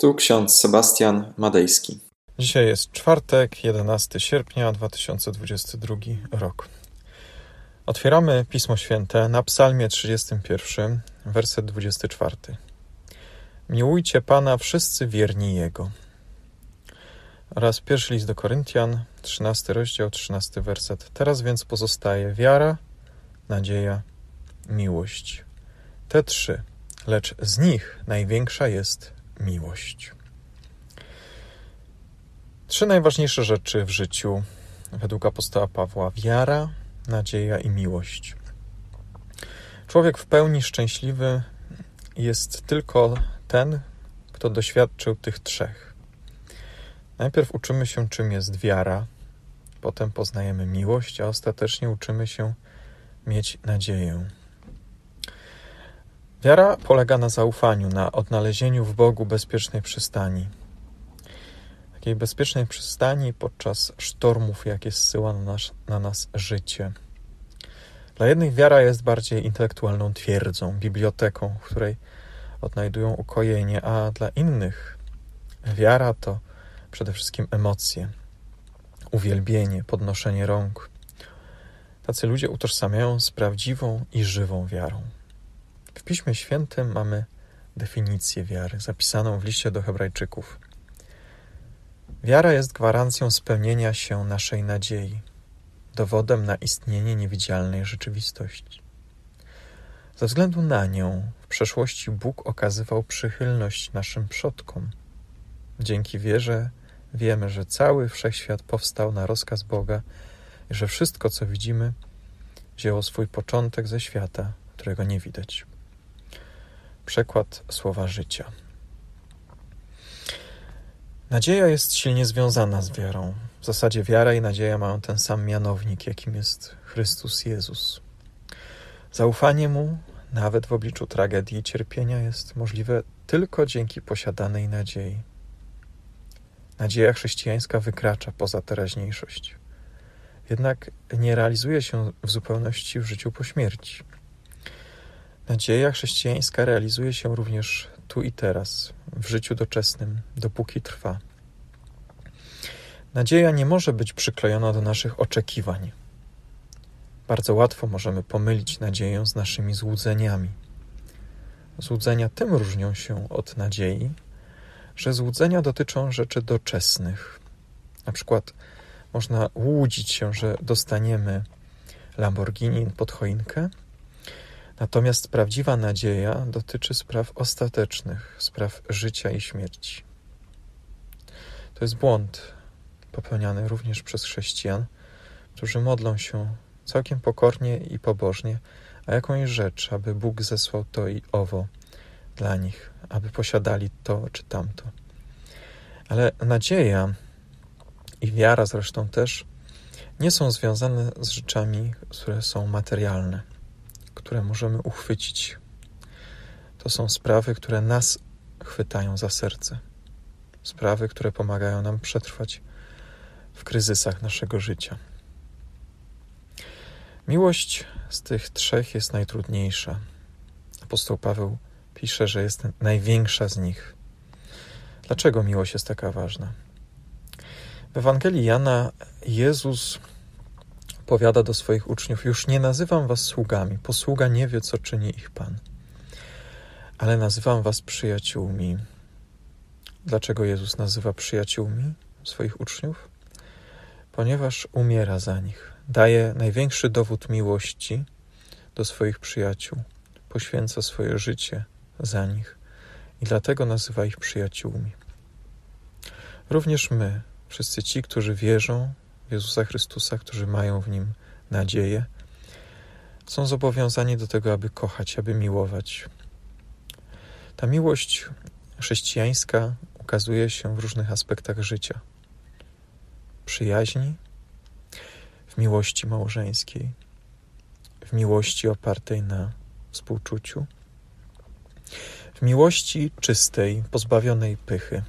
Tu ksiądz Sebastian Madejski. Dzisiaj jest czwartek, 11 sierpnia 2022 rok. Otwieramy Pismo Święte na Psalmie 31, werset 24. Miłujcie Pana wszyscy wierni Jego. Oraz pierwszy list do Koryntian, 13 rozdział, 13 werset. Teraz więc pozostaje wiara, nadzieja, miłość. Te trzy, lecz z nich największa jest miłość. Trzy najważniejsze rzeczy w życiu według apostoła Pawła: wiara, nadzieja i miłość. Człowiek w pełni szczęśliwy jest tylko ten, kto doświadczył tych trzech. Najpierw uczymy się, czym jest wiara, potem poznajemy miłość, a ostatecznie uczymy się mieć nadzieję. Wiara polega na zaufaniu, na odnalezieniu w Bogu bezpiecznej przystani. Takiej bezpiecznej przystani podczas sztormów, jakie zsyła na nas, na nas życie. Dla jednych wiara jest bardziej intelektualną twierdzą, biblioteką, w której odnajdują ukojenie, a dla innych wiara to przede wszystkim emocje, uwielbienie, podnoszenie rąk. Tacy ludzie utożsamiają z prawdziwą i żywą wiarą. Piśmie Świętym mamy definicję wiary zapisaną w liście do Hebrajczyków. Wiara jest gwarancją spełnienia się naszej nadziei, dowodem na istnienie niewidzialnej rzeczywistości. Ze względu na nią w przeszłości Bóg okazywał przychylność naszym przodkom. Dzięki wierze wiemy, że cały wszechświat powstał na rozkaz Boga i że wszystko, co widzimy, wzięło swój początek ze świata, którego nie widać. Przekład słowa życia. Nadzieja jest silnie związana z wiarą. W zasadzie wiara i nadzieja mają ten sam mianownik, jakim jest Chrystus Jezus. Zaufanie Mu, nawet w obliczu tragedii i cierpienia, jest możliwe tylko dzięki posiadanej nadziei. Nadzieja chrześcijańska wykracza poza teraźniejszość. Jednak nie realizuje się w zupełności w życiu po śmierci. Nadzieja chrześcijańska realizuje się również tu i teraz, w życiu doczesnym, dopóki trwa. Nadzieja nie może być przyklejona do naszych oczekiwań. Bardzo łatwo możemy pomylić nadzieję z naszymi złudzeniami. Złudzenia tym różnią się od nadziei, że złudzenia dotyczą rzeczy doczesnych. Na przykład można łudzić się, że dostaniemy Lamborghini pod choinkę, Natomiast prawdziwa nadzieja dotyczy spraw ostatecznych, spraw życia i śmierci. To jest błąd popełniany również przez chrześcijan, którzy modlą się całkiem pokornie i pobożnie, a jakąś rzecz, aby Bóg zesłał to i owo dla nich, aby posiadali to czy tamto. Ale nadzieja i wiara zresztą też nie są związane z rzeczami, które są materialne które możemy uchwycić. To są sprawy, które nas chwytają za serce. Sprawy, które pomagają nam przetrwać w kryzysach naszego życia. Miłość z tych trzech jest najtrudniejsza. Apostoł Paweł pisze, że jest największa z nich. Dlaczego miłość jest taka ważna? W Ewangelii Jana Jezus powiada do swoich uczniów: Już nie nazywam was sługami, posługa nie wie, co czyni ich Pan, ale nazywam was przyjaciółmi. Dlaczego Jezus nazywa przyjaciółmi swoich uczniów? Ponieważ umiera za nich, daje największy dowód miłości do swoich przyjaciół, poświęca swoje życie za nich i dlatego nazywa ich przyjaciółmi. Również my, wszyscy ci, którzy wierzą Jezusa Chrystusa, którzy mają w Nim nadzieję, są zobowiązani do tego, aby kochać, aby miłować. Ta miłość chrześcijańska ukazuje się w różnych aspektach życia. Przyjaźni, w miłości małżeńskiej, w miłości opartej na współczuciu, w miłości czystej, pozbawionej pychy,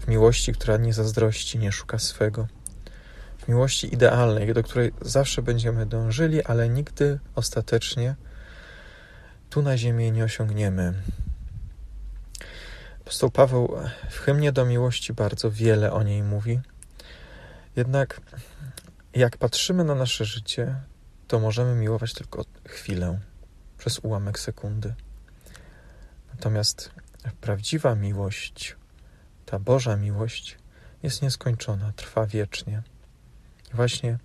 w miłości, która nie zazdrości, nie szuka swego miłości idealnej, do której zawsze będziemy dążyli, ale nigdy ostatecznie tu na ziemi nie osiągniemy. Apostoł Paweł w hymnie do miłości bardzo wiele o niej mówi. Jednak jak patrzymy na nasze życie, to możemy miłować tylko chwilę, przez ułamek sekundy. Natomiast prawdziwa miłość, ta Boża miłość, jest nieskończona, trwa wiecznie. Właśnie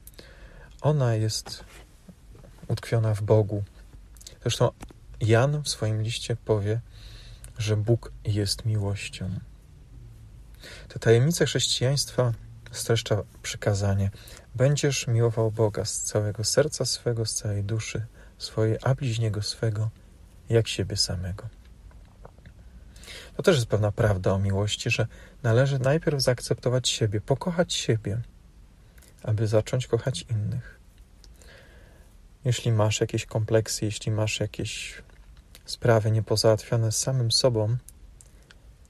ona jest utkwiona w Bogu. Zresztą Jan w swoim liście powie, że Bóg jest miłością. Te tajemnice chrześcijaństwa streszcza przykazanie: Będziesz miłował Boga z całego serca swego, z całej duszy swojej, a bliźniego swego, jak siebie samego. To też jest pewna prawda o miłości, że należy najpierw zaakceptować siebie, pokochać siebie, aby zacząć kochać innych. Jeśli masz jakieś kompleksy, jeśli masz jakieś sprawy niepozałatwione z samym sobą,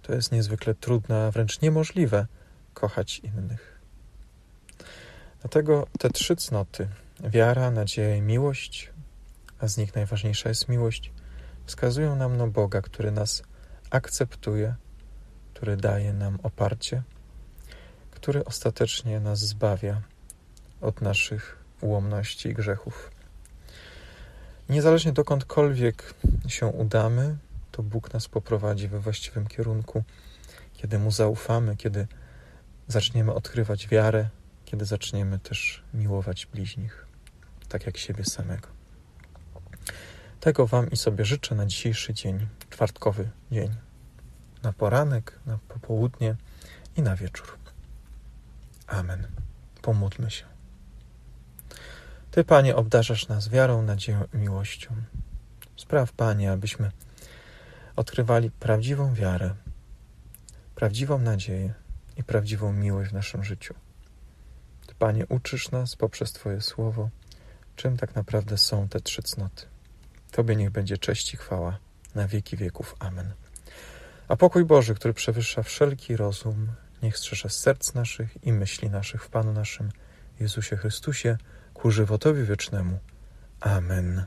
to jest niezwykle trudne, a wręcz niemożliwe kochać innych. Dlatego te trzy cnoty wiara, nadzieja i miłość, a z nich najważniejsza jest miłość wskazują nam na Boga, który nas akceptuje, który daje nam oparcie, który ostatecznie nas zbawia od naszych ułomności i grzechów. Niezależnie dokądkolwiek się udamy, to Bóg nas poprowadzi we właściwym kierunku, kiedy Mu zaufamy, kiedy zaczniemy odkrywać wiarę, kiedy zaczniemy też miłować bliźnich, tak jak siebie samego. Tego Wam i sobie życzę na dzisiejszy dzień, czwartkowy dzień, na poranek, na popołudnie i na wieczór. Amen. Pomódlmy się. Ty, Panie, obdarzasz nas wiarą, nadzieją i miłością. Spraw, Panie, abyśmy odkrywali prawdziwą wiarę, prawdziwą nadzieję i prawdziwą miłość w naszym życiu. Ty, Panie, uczysz nas poprzez Twoje słowo, czym tak naprawdę są te trzy cnoty. Tobie niech będzie cześć i chwała na wieki wieków. Amen. A pokój Boży, który przewyższa wszelki rozum, niech strzeże serc naszych i myśli naszych w Panu naszym Jezusie Chrystusie ku żywotowi wiecznemu. Amen.